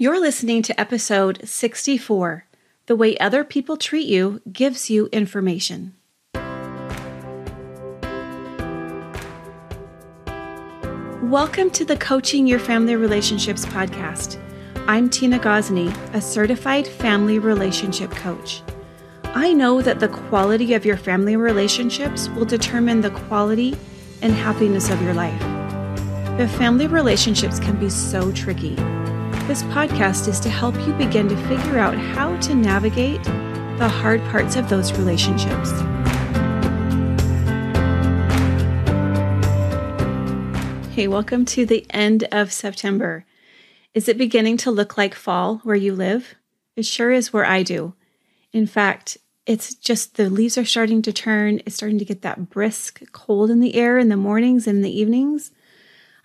You're listening to episode 64 The Way Other People Treat You Gives You Information. Welcome to the Coaching Your Family Relationships podcast. I'm Tina Gosney, a certified family relationship coach. I know that the quality of your family relationships will determine the quality and happiness of your life. But family relationships can be so tricky. This podcast is to help you begin to figure out how to navigate the hard parts of those relationships. Hey, welcome to the end of September. Is it beginning to look like fall where you live? It sure is where I do. In fact, it's just the leaves are starting to turn. It's starting to get that brisk cold in the air in the mornings and the evenings.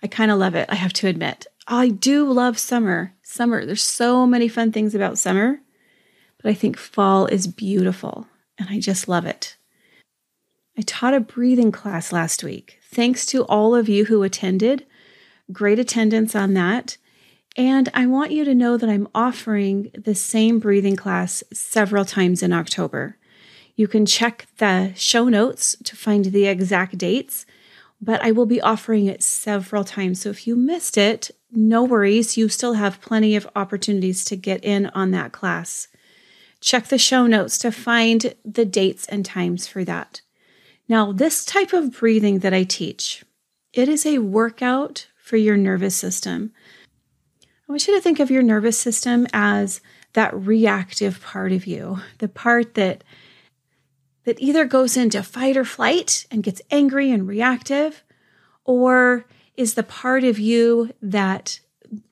I kind of love it, I have to admit. I do love summer. Summer, there's so many fun things about summer, but I think fall is beautiful and I just love it. I taught a breathing class last week. Thanks to all of you who attended. Great attendance on that. And I want you to know that I'm offering the same breathing class several times in October. You can check the show notes to find the exact dates, but I will be offering it several times. So if you missed it, no worries. You still have plenty of opportunities to get in on that class. Check the show notes to find the dates and times for that. Now, this type of breathing that I teach, it is a workout for your nervous system. I want you to think of your nervous system as that reactive part of you, the part that that either goes into fight or flight and gets angry and reactive, or is the part of you that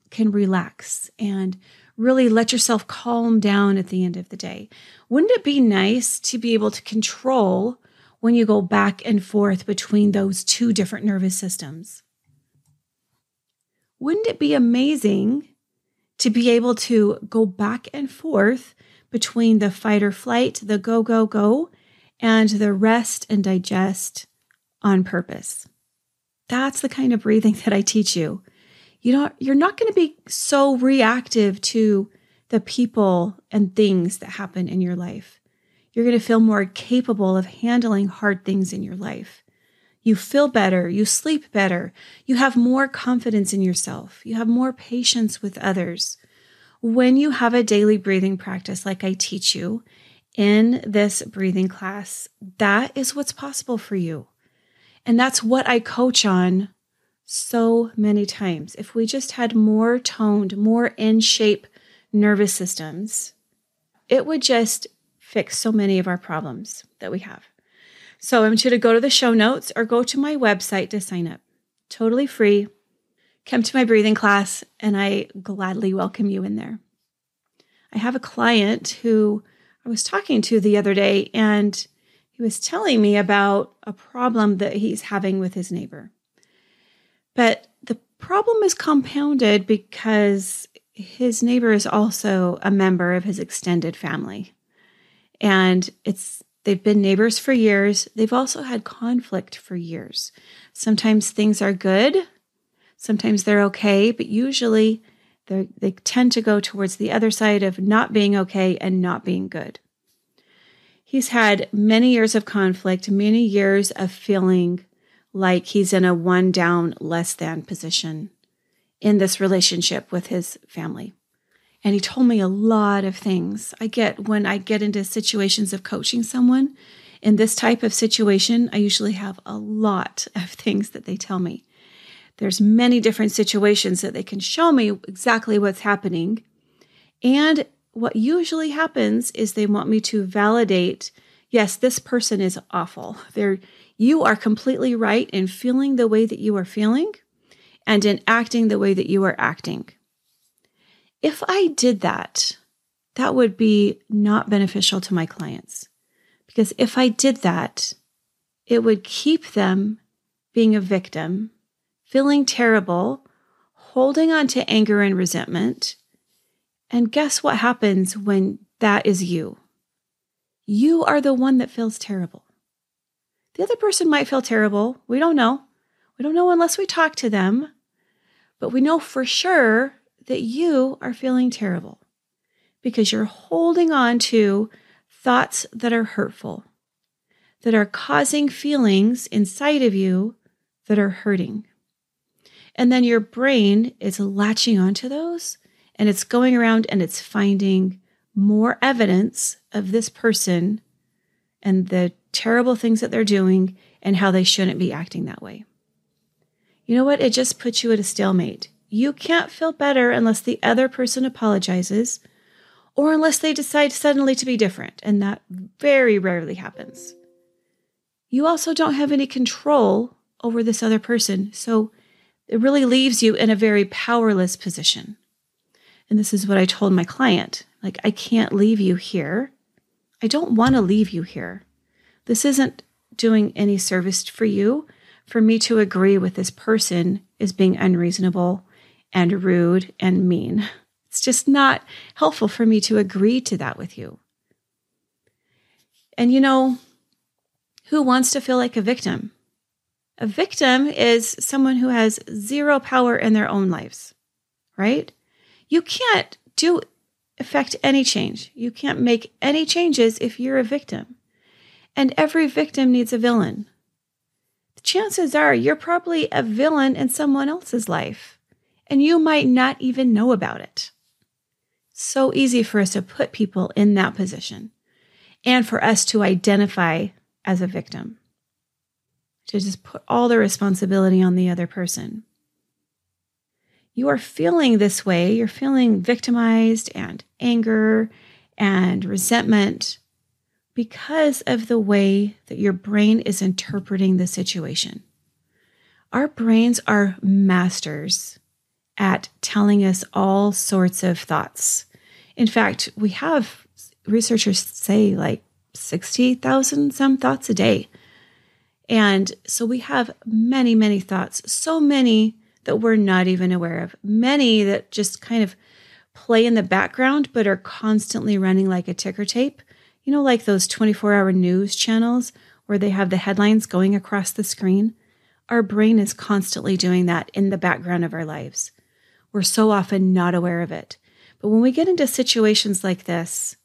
can relax and really let yourself calm down at the end of the day. Wouldn't it be nice to be able to control when you go back and forth between those two different nervous systems. Wouldn't it be amazing to be able to go back and forth between the fight or flight, the go, go, go, and the rest and digest on purpose? That's the kind of breathing that I teach you. You know, you're not going to be so reactive to the people and things that happen in your life. You're going to feel more capable of handling hard things in your life. You feel better. You sleep better. You have more confidence in yourself. You have more patience with others. When you have a daily breathing practice like I teach you in this breathing class, that is what's possible for you. And that's what I coach on so many times. If we just had more toned, more in shape nervous systems, it would just fix so many of our problems that we have. So I want you to go to the show notes or go to my website to sign up. Totally free. Come to my breathing class, and I gladly welcome you in there. I have a client who I was talking to the other day, and he was telling me about a problem that he's having with his neighbor. But the problem is compounded because his neighbor is also a member of his extended family and it's they've been neighbors for years. They've also had conflict for years. Sometimes things are good, sometimes they're okay, but usually they they tend to go towards the other side of not being okay and not being good. He's had many years of conflict, many years of feeling like he's in a one down, less than position in this relationship with his family. And he told me a lot of things I get when I get into situations of coaching someone. In this type of situation, I usually have a lot of things that they tell me. There's many different situations that they can show me exactly what's happening. And what usually happens is they want me to validate, yes, this person is awful. They're you are completely right in feeling the way that you are feeling and in acting the way that you are acting. If I did that, that would be not beneficial to my clients. Because if I did that, it would keep them being a victim, feeling terrible, holding on to anger and resentment. And guess what happens when that is you? You are the one that feels terrible. The other person might feel terrible. We don't know. We don't know unless we talk to them. But we know for sure that you are feeling terrible because you're holding on to thoughts that are hurtful, that are causing feelings inside of you that are hurting. And then your brain is latching onto those and it's going around and it's finding more evidence of this person and the terrible things that they're doing and how they shouldn't be acting that way. You know what? It just puts you at a stalemate. You can't feel better unless the other person apologizes or unless they decide suddenly to be different. And that very rarely happens. You also don't have any control over this other person. So it really leaves you in a very powerless position. And this is what I told my client like, I can't leave you here. I don't want to leave you here. This isn't doing any service for you for me to agree with this person is being unreasonable and rude and mean. It's just not helpful for me to agree to that with you. And you know, who wants to feel like a victim? A victim is someone who has zero power in their own lives, right? You can't do affect any change. You can't make any changes if you're a victim. And every victim needs a villain. The chances are you're probably a villain in someone else's life, and you might not even know about it. So easy for us to put people in that position and for us to identify as a victim to just put all the responsibility on the other person. You are feeling this way, you're feeling victimized and anger and resentment because of the way that your brain is interpreting the situation. Our brains are masters at telling us all sorts of thoughts. In fact, we have researchers say like 60,000 some thoughts a day. And so we have many, many thoughts, so many that we're not even aware of, many that just kind of play in the background but are constantly running like a ticker tape. You know, like those 24 hour news channels where they have the headlines going across the screen. Our brain is constantly doing that in the background of our lives. We're so often not aware of it. But when we get into situations like this,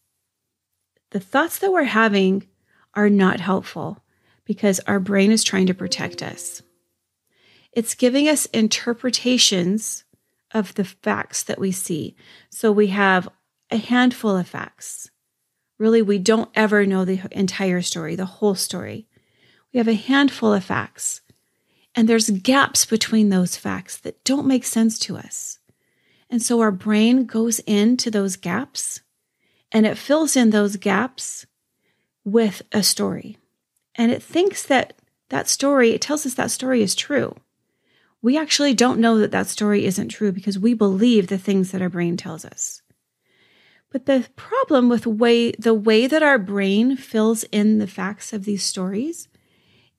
the thoughts that we're having are not helpful because our brain is trying to protect us. It's giving us interpretations of the facts that we see. So we have a handful of facts. Really, we don't ever know the entire story, the whole story. We have a handful of facts, and there's gaps between those facts that don't make sense to us. And so our brain goes into those gaps and it fills in those gaps with a story and it thinks that that story, it tells us that story is true. We actually don't know that that story isn't true because we believe the things that our brain tells us. But the problem with way the way that our brain fills in the facts of these stories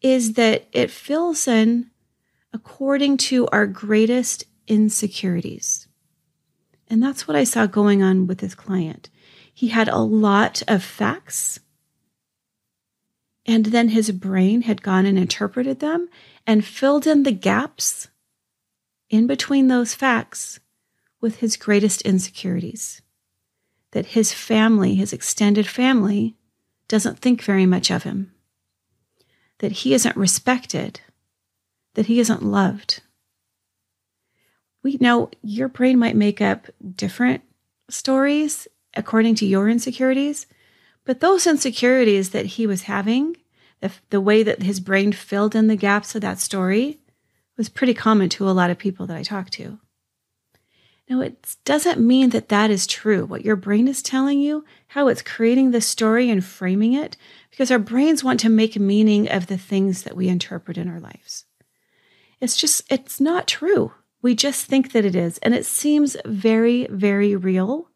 is that it fills in according to our greatest insecurities. And that's what I saw going on with this client. He had a lot of facts and then his brain had gone and interpreted them and filled in the gaps in between those facts with his greatest insecurities. That his family, his extended family, doesn't think very much of him. That he isn't respected. That he isn't loved. We know your brain might make up different stories according to your insecurities, but those insecurities that he was having, the, the way that his brain filled in the gaps of that story, was pretty common to a lot of people that I talked to. Now, it doesn't mean that that is true. What your brain is telling you, how it's creating the story and framing it, because our brains want to make meaning of the things that we interpret in our lives. It's just, it's not true. We just think that it is. And it seems very, very real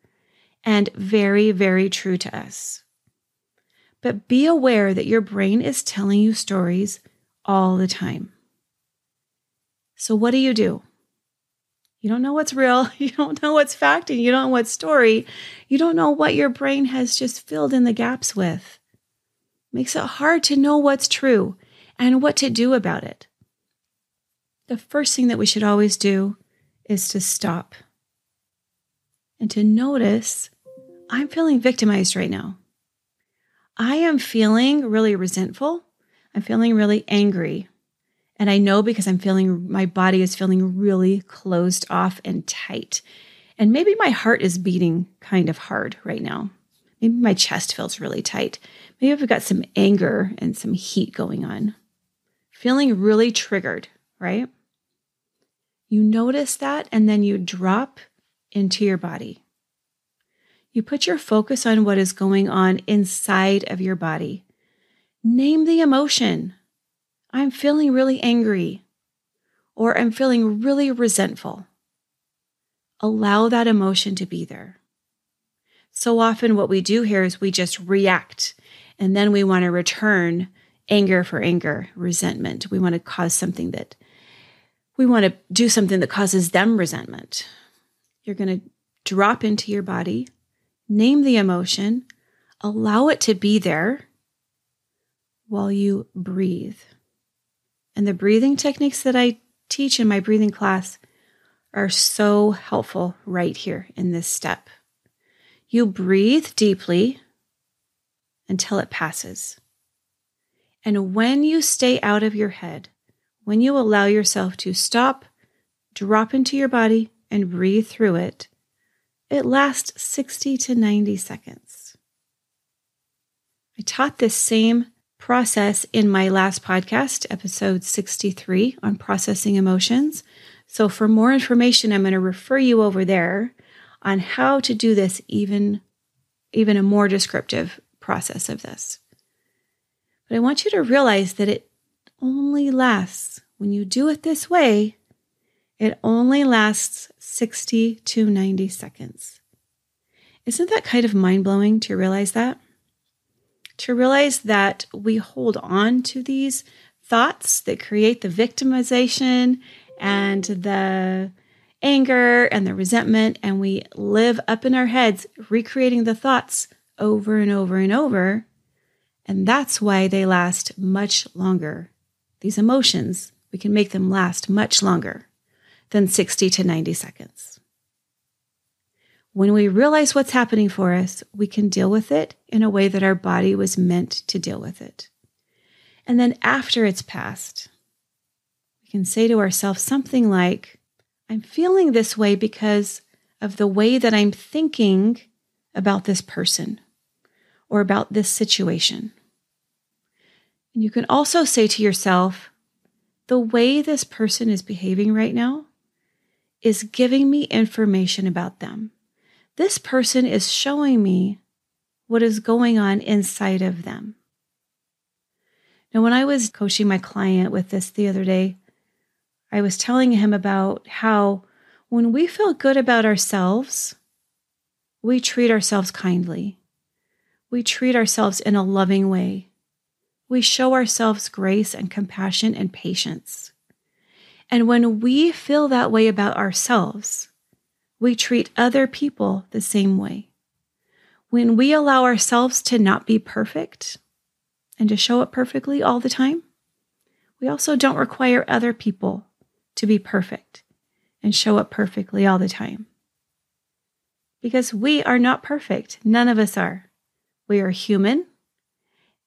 and very, very true to us. But be aware that your brain is telling you stories all the time. So, what do you do? You don't know what's real. You don't know what's fact, and you don't know what's story. You don't know what your brain has just filled in the gaps with. Makes it hard to know what's true and what to do about it. The first thing that we should always do is to stop. and to notice I'm feeling victimized right now. I am feeling really resentful. I'm feeling really angry. And I know because I'm feeling my body is feeling really closed off and tight. And maybe my heart is beating kind of hard right now. Maybe my chest feels really tight. Maybe I've got some anger and some heat going on. Feeling really triggered, right? You notice that and then you drop into your body. You put your focus on what is going on inside of your body. Name the emotion. I'm feeling really angry, or I'm feeling really resentful. Allow that emotion to be there. So often, what we do here is we just react, and then we want to return anger for anger, resentment. We want to cause something that we want to do something that causes them resentment. You're going to drop into your body, name the emotion, allow it to be there while you breathe. And the breathing techniques that I teach in my breathing class are so helpful right here in this step. You breathe deeply until it passes. And when you stay out of your head, when you allow yourself to stop, drop into your body, and breathe through it, it lasts 60 to 90 seconds. I taught this same process in my last podcast, episode 63 on processing emotions. So for more information, I'm going to refer you over there on how to do this even even a more descriptive process of this. But I want you to realize that it only lasts when you do it this way, it only lasts 60 to 90 seconds. Isn't that kind of mind blowing to realize that? to realize that we hold on to these thoughts that create the victimization and the anger and the resentment, and we live up in our heads, recreating the thoughts over and over and over. And that's why they last much longer. These emotions, we can make them last much longer than 60 to 90 seconds. When we realize what's happening for us, we can deal with it in a way that our body was meant to deal with it. And then after it's passed, we can say to ourselves something like, I'm feeling this way because of the way that I'm thinking about this person or about this situation. And you can also say to yourself, the way this person is behaving right now is giving me information about them this person is showing me what is going on inside of them. Now, when I was coaching my client with this the other day, I was telling him about how when we feel good about ourselves, we treat ourselves kindly. We treat ourselves in a loving way. We show ourselves grace and compassion and patience. And when we feel that way about ourselves, we treat other people the same way. When we allow ourselves to not be perfect and to show up perfectly all the time, we also don't require other people to be perfect and show up perfectly all the time. Because we are not perfect. None of us are. We are human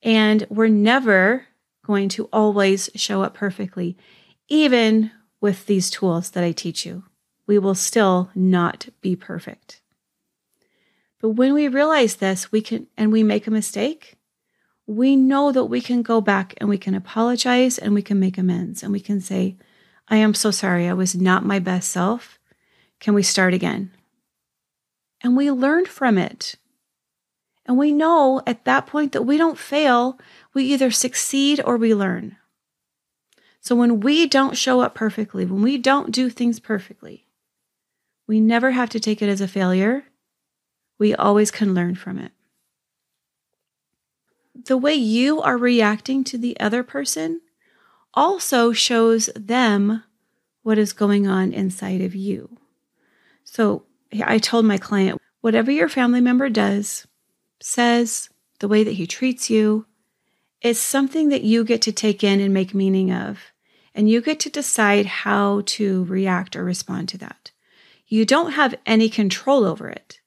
and we're never going to always show up perfectly, even with these tools that I teach you we will still not be perfect. But when we realize this, we can, and we make a mistake, we know that we can go back and we can apologize and we can make amends and we can say, I am so sorry. I was not my best self. Can we start again? And we learn from it. And we know at that point that we don't fail. We either succeed or we learn. So when we don't show up perfectly, when we don't do things perfectly, we never have to take it as a failure. We always can learn from it. The way you are reacting to the other person also shows them what is going on inside of you. So I told my client, whatever your family member does, says, the way that he treats you, is something that you get to take in and make meaning of. And you get to decide how to react or respond to that. You don't have any control over it.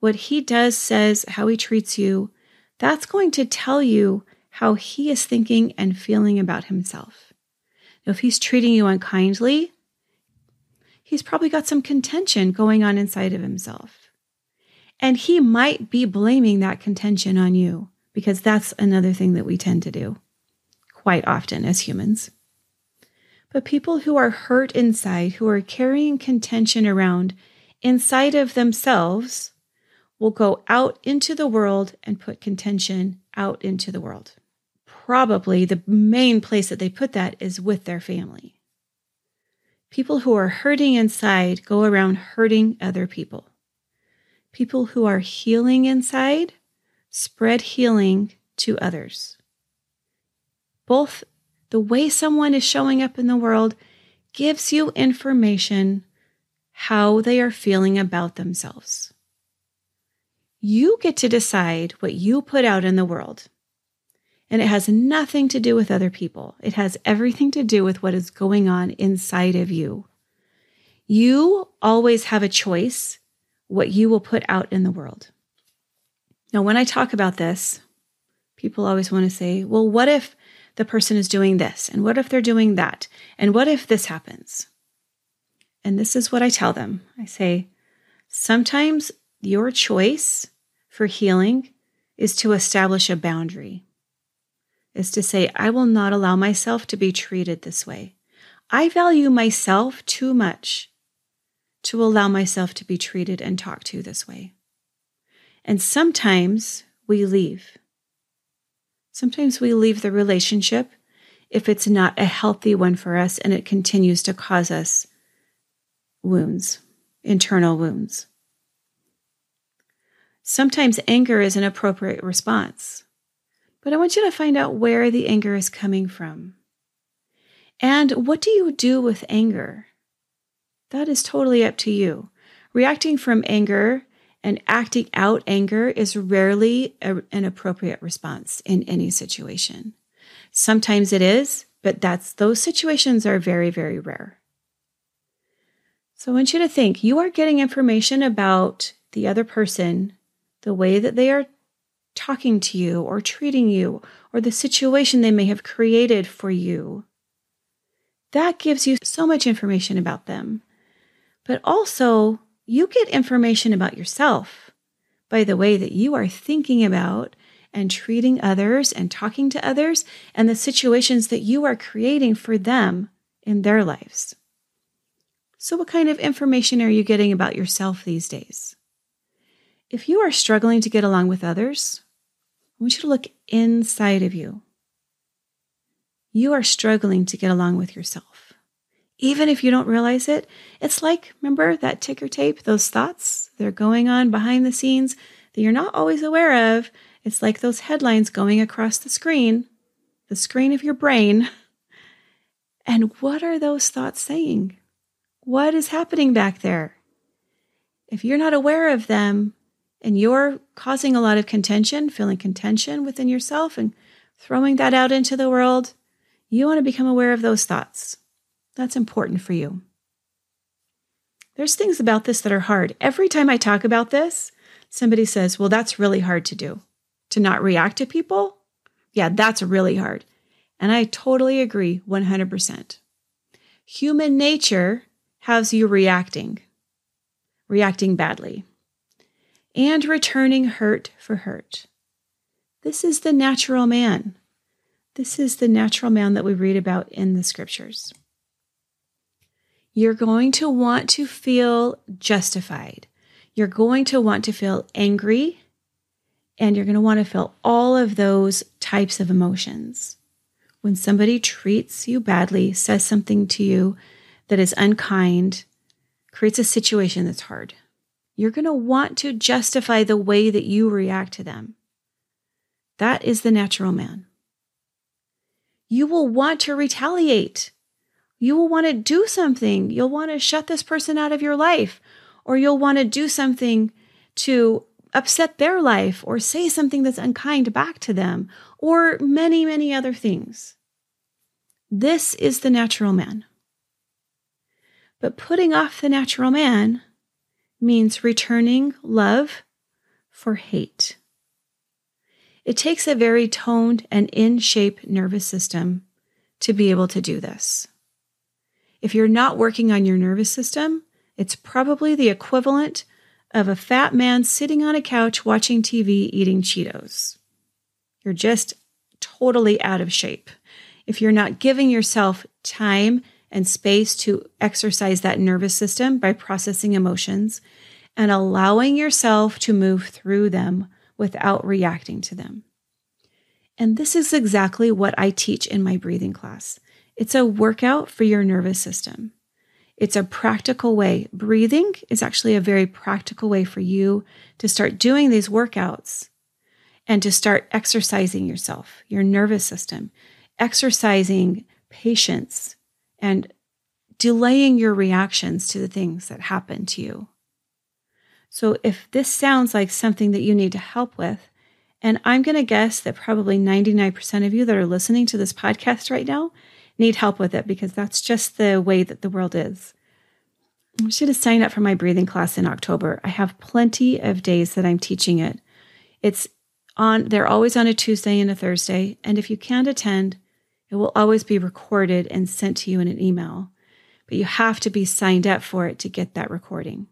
What he does, says, how he treats you, that's going to tell you how he is thinking and feeling about himself. Now, if he's treating you unkindly, he's probably got some contention going on inside of himself. And he might be blaming that contention on you because that's another thing that we tend to do quite often as humans. But people who are hurt inside, who are carrying contention around inside of themselves, will go out into the world and put contention out into the world. Probably the main place that they put that is with their family. People who are hurting inside go around hurting other people. People who are healing inside spread healing to others. Both the way someone is showing up in the world gives you information how they are feeling about themselves. You get to decide what you put out in the world. And it has nothing to do with other people. It has everything to do with what is going on inside of you. You always have a choice what you will put out in the world. Now, when I talk about this, people always want to say, well, what if the person is doing this? And what if they're doing that? And what if this happens? And this is what I tell them I say, sometimes your choice for healing is to establish a boundary, is to say, I will not allow myself to be treated this way. I value myself too much to allow myself to be treated and talked to this way. And sometimes we leave. Sometimes we leave the relationship if it's not a healthy one for us and it continues to cause us wounds, internal wounds. Sometimes anger is an appropriate response, but I want you to find out where the anger is coming from. And what do you do with anger? That is totally up to you. Reacting from anger and acting out anger is rarely a, an appropriate response in any situation. Sometimes it is, but that's those situations are very, very rare. So I want you to think you are getting information about the other person, the way that they are talking to you or treating you, or the situation they may have created for you. That gives you so much information about them. But also, you get information about yourself by the way that you are thinking about and treating others and talking to others and the situations that you are creating for them in their lives. So, what kind of information are you getting about yourself these days? If you are struggling to get along with others, I want you to look inside of you. You are struggling to get along with yourself even if you don't realize it. It's like, remember that ticker tape, those thoughts that are going on behind the scenes that you're not always aware of. It's like those headlines going across the screen, the screen of your brain. And what are those thoughts saying? What is happening back there? If you're not aware of them and you're causing a lot of contention, feeling contention within yourself and throwing that out into the world, you want to become aware of those thoughts. That's important for you. There's things about this that are hard. Every time I talk about this, somebody says, Well, that's really hard to do. To not react to people? Yeah, that's really hard. And I totally agree 100%. Human nature has you reacting, reacting badly, and returning hurt for hurt. This is the natural man. This is the natural man that we read about in the scriptures you're going to want to feel justified. You're going to want to feel angry, and you're going to want to feel all of those types of emotions. When somebody treats you badly, says something to you that is unkind, creates a situation that's hard, you're going to want to justify the way that you react to them. That is the natural man. You will want to retaliate you will want to do something. You'll want to shut this person out of your life, or you'll want to do something to upset their life, or say something that's unkind back to them, or many, many other things. This is the natural man. But putting off the natural man means returning love for hate. It takes a very toned and in shape nervous system to be able to do this. If you're not working on your nervous system, it's probably the equivalent of a fat man sitting on a couch watching TV eating Cheetos. You're just totally out of shape. If you're not giving yourself time and space to exercise that nervous system by processing emotions and allowing yourself to move through them without reacting to them. And this is exactly what I teach in my breathing class. It's a workout for your nervous system. It's a practical way. Breathing is actually a very practical way for you to start doing these workouts and to start exercising yourself, your nervous system, exercising patience and delaying your reactions to the things that happen to you. So, if this sounds like something that you need to help with, and I'm going to guess that probably 99% of you that are listening to this podcast right now need help with it because that's just the way that the world is. I want you to sign up for my breathing class in October. I have plenty of days that I'm teaching it. It's on, they're always on a Tuesday and a Thursday. And if you can't attend, it will always be recorded and sent to you in an email. But you have to be signed up for it to get that recording.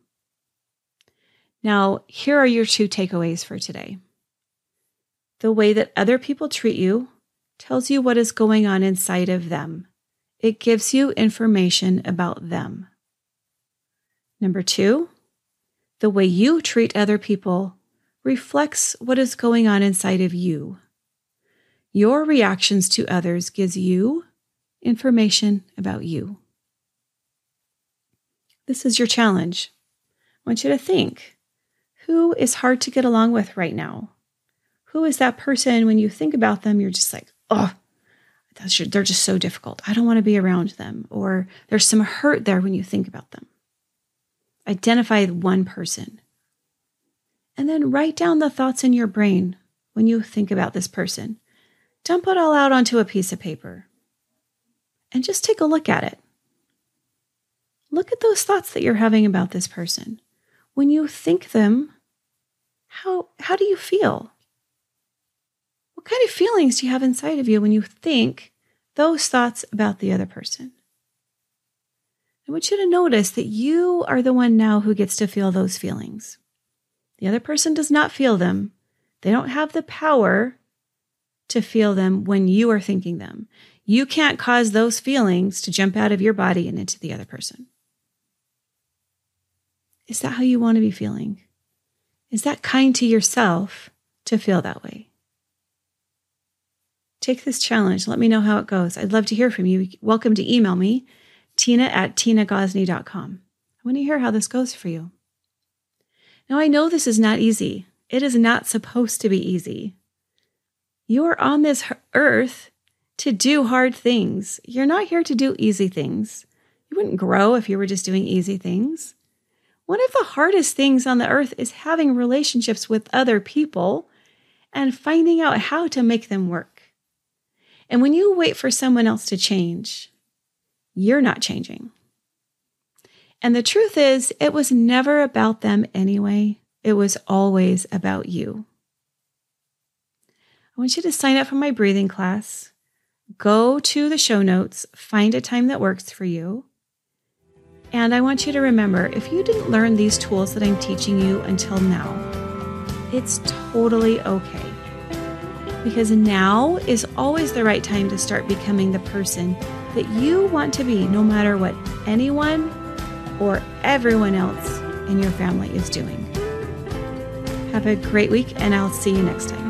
Now, here are your two takeaways for today. The way that other people treat you tells you what is going on inside of them. It gives you information about them. Number two, the way you treat other people reflects what is going on inside of you. Your reactions to others gives you information about you. This is your challenge. I want you to think who is hard to get along with right now? Who is that person when you think about them, you're just like, oh, they're just so difficult. I don't want to be around them. Or there's some hurt there when you think about them. Identify one person. And then write down the thoughts in your brain when you think about this person. Dump it all out onto a piece of paper. And just take a look at it. Look at those thoughts that you're having about this person. When you think them, how, how do you feel? Kind of feelings do you have inside of you when you think those thoughts about the other person? I want you to notice that you are the one now who gets to feel those feelings. The other person does not feel them. They don't have the power to feel them when you are thinking them. You can't cause those feelings to jump out of your body and into the other person. Is that how you want to be feeling? Is that kind to yourself to feel that way? Take this challenge. Let me know how it goes. I'd love to hear from you. Welcome to email me, tina at tinagosney.com. I want to hear how this goes for you. Now, I know this is not easy. It is not supposed to be easy. You are on this earth to do hard things. You're not here to do easy things. You wouldn't grow if you were just doing easy things. One of the hardest things on the earth is having relationships with other people and finding out how to make them work. And when you wait for someone else to change, you're not changing. And the truth is, it was never about them anyway. It was always about you. I want you to sign up for my breathing class. Go to the show notes, find a time that works for you, and I want you to remember if you didn't learn these tools that I'm teaching you until now, it's totally okay. Because now is always the right time to start becoming the person that you want to be, no matter what anyone or everyone else in your family is doing. Have a great week, and I'll see you next time.